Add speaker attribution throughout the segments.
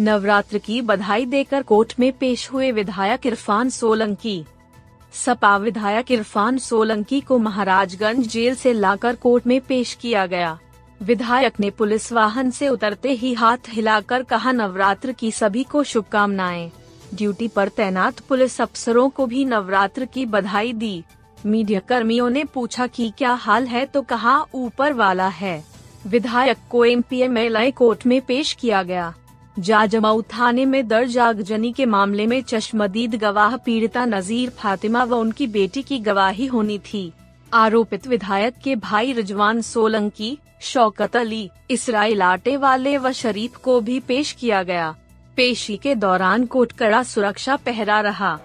Speaker 1: नवरात्र की बधाई देकर कोर्ट में पेश हुए विधायक इरफान सोलंकी। सपा विधायक इरफान सोलंकी को महाराजगंज जेल से लाकर कोर्ट में पेश किया गया। विधायक ने पुलिस वाहन से उतरते ही हाथ हिलाकर कहा, नवरात्र की सभी को शुभकामनाएँ। ड्यूटी पर तैनात पुलिस अफसरों को भी नवरात्र की बधाई दी। मीडिया कर्मियों ने पूछा कि क्या हाल है तो कहा, ऊपर वाला है। विधायक को एम पी कोर्ट में पेश किया गया। जाजमाऊ थाने में दर्ज आगजनी के मामले में चश्मदीद गवाह पीड़िता नजीर फातिमा व उनकी बेटी की गवाही होनी थी। आरोपित विधायक के भाई रिजवान सोलंकी, शौकत अली, इसराइल आटे वाले व शरीफ को भी पेश किया गया। पेशी के दौरान कोटकड़ा सुरक्षा पहरा रहा।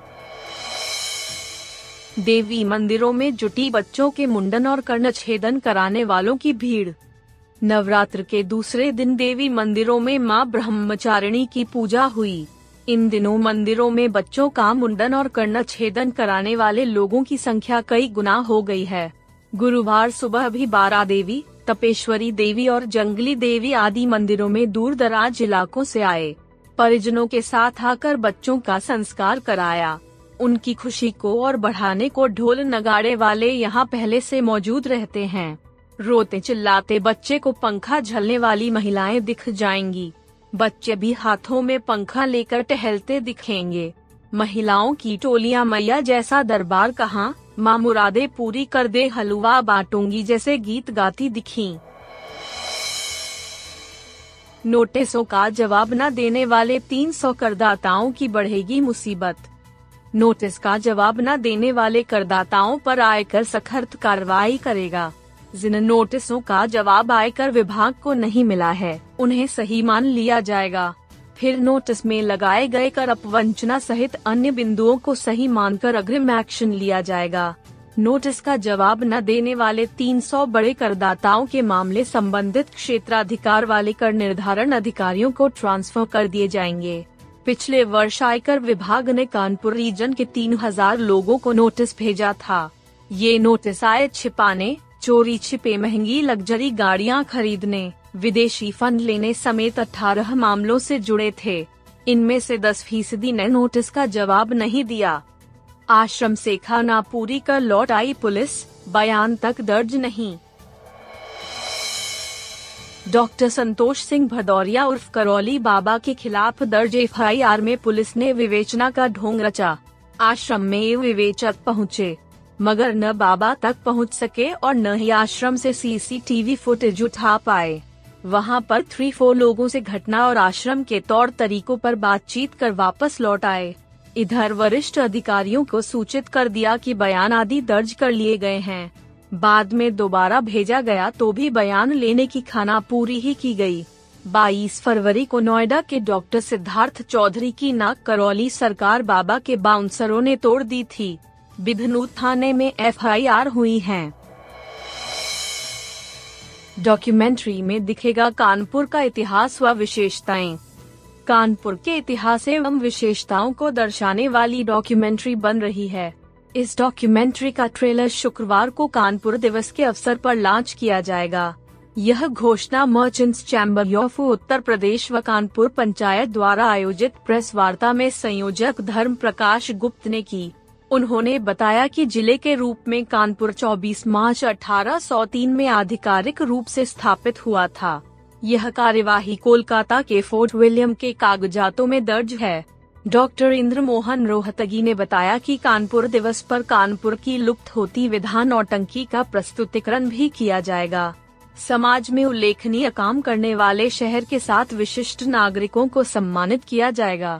Speaker 1: देवी मंदिरों में जुटी बच्चों के मुंडन और कर्णछेदन कराने वालों की भीड़। नवरात्र के दूसरे दिन देवी मंदिरों में माँ ब्रह्मचारिणी की पूजा हुई। इन दिनों मंदिरों में बच्चों का मुंडन और कर्ण छेदन कराने वाले लोगों की संख्या कई गुना हो गई है। गुरुवार सुबह भी बारा देवी, तपेश्वरी देवी और जंगली देवी आदि मंदिरों में दूर दराज इलाकों से आए। परिजनों के साथ आकर बच्चों का संस्कार कराया। उनकी खुशी को और बढ़ाने को ढोल नगाड़े वाले यहाँ पहले से मौजूद रहते हैं। रोते चिल्लाते बच्चे को पंखा झलने वाली महिलाएँ दिख जाएँगी। बच्चे भी हाथों में पंखा लेकर टहलते दिखेंगे। महिलाओं की टोलियाँ मैया जैसा दरबार कहाँ, माँ मुरादे पूरी कर दे हलवा बाटूँगी जैसे गीत गाती दिखी। नोटिसों का जवाब न देने वाले 300 करदाताओं की बढ़ेगी मुसीबत। नोटिस का जवाब न देने वाले करदाताओं पर आयकर सख्त कार्रवाई करेगा। जिन नोटिसों का जवाब आयकर विभाग को नहीं मिला है, उन्हें सही मान लिया जाएगा। फिर नोटिस में लगाए गए कर अपवंचना सहित अन्य बिंदुओं को सही मानकर अग्रिम एक्शन लिया जाएगा। नोटिस का जवाब न देने वाले 300 बड़े करदाताओं के मामले संबंधित क्षेत्राधिकार वाले कर निर्धारण अधिकारियों को ट्रांसफ़र कर दिए जाएँगे। पिछले वर्ष आयकर विभाग ने कानपुर रीजन के 3000 लोगों को नोटिस भेजा था। ये नोटिस आए छिपाने चोरी छिपे महँगी लग्जरी गाड़ियाँ खरीदने, विदेशी फंड लेने समेत 18 मामलों से जुड़े थे। इनमें से 10 फ़ीसदी ने नोटिस का जवाब नहीं दिया। आश्रम से खाना पूरी कर लौट आई पुलिस, बयान तक दर्ज नहीं। डॉक्टर संतोष सिंह भदौरिया उर्फ़ करौली बाबा के खिलाफ दर्ज एफआईआर में पुलिस ने विवेचना का ढोंग रचा। आश्रम में विवेचक पहुँचे। मगर न बाबा तक पहुँच सके और न ही आश्रम से सीसीटीवी फुटेज उठा पाए। वहाँ पर थ्री फोर लोगों से घटना और आश्रम के तौर तरीकों पर बातचीत कर वापस लौट आए। इधर वरिष्ठ अधिकारियों को सूचित कर दिया कि बयान आदि दर्ज कर लिए गए हैं। बाद में दोबारा भेजा गया तो भी बयान लेने की खाना पूरी ही की गई। 22 फरवरी को नोएडा के डॉक्टर सिद्धार्थ चौधरी की नाक करौली सरकार बाबा के बाउंसरों ने तोड़ दी थी। बिधनू थाने में एफआईआर हुई है। डॉक्यूमेंट्री में दिखेगा कानपुर का इतिहास व विशेषताएँ। कानपुर के इतिहास एवं विशेषताओं को दर्शाने वाली डॉक्यूमेंट्री बन रही है। इस डॉक्यूमेंट्री का ट्रेलर शुक्रवार को कानपुर दिवस के अवसर पर लॉन्च किया जाएगा। यह घोषणा merchants chamber of Uttar Pradesh व कानपुर पंचायत द्वारा आयोजित प्रेस वार्ता में संयोजक धर्म प्रकाश गुप्त ने की। उन्होंने बताया कि ज़िले के रूप में कानपुर 24 मार्च 1803 में आधिकारिक रूप से स्थापित हुआ था। यह कार्यवाही कोलकाता के फोर्ट विलियम के कागजातों में दर्ज है। डॉक्टर इंद्र मोहन रोहतगी ने बताया कि कानपुर दिवस पर कानपुर की लुप्त होती विधान और टंकी का प्रस्तुतिकरण भी किया जाएगा। समाज में उल्लेखनीय काम करने वाले शहर के साथ विशिष्ट नागरिकों को सम्मानित किया जाएगा।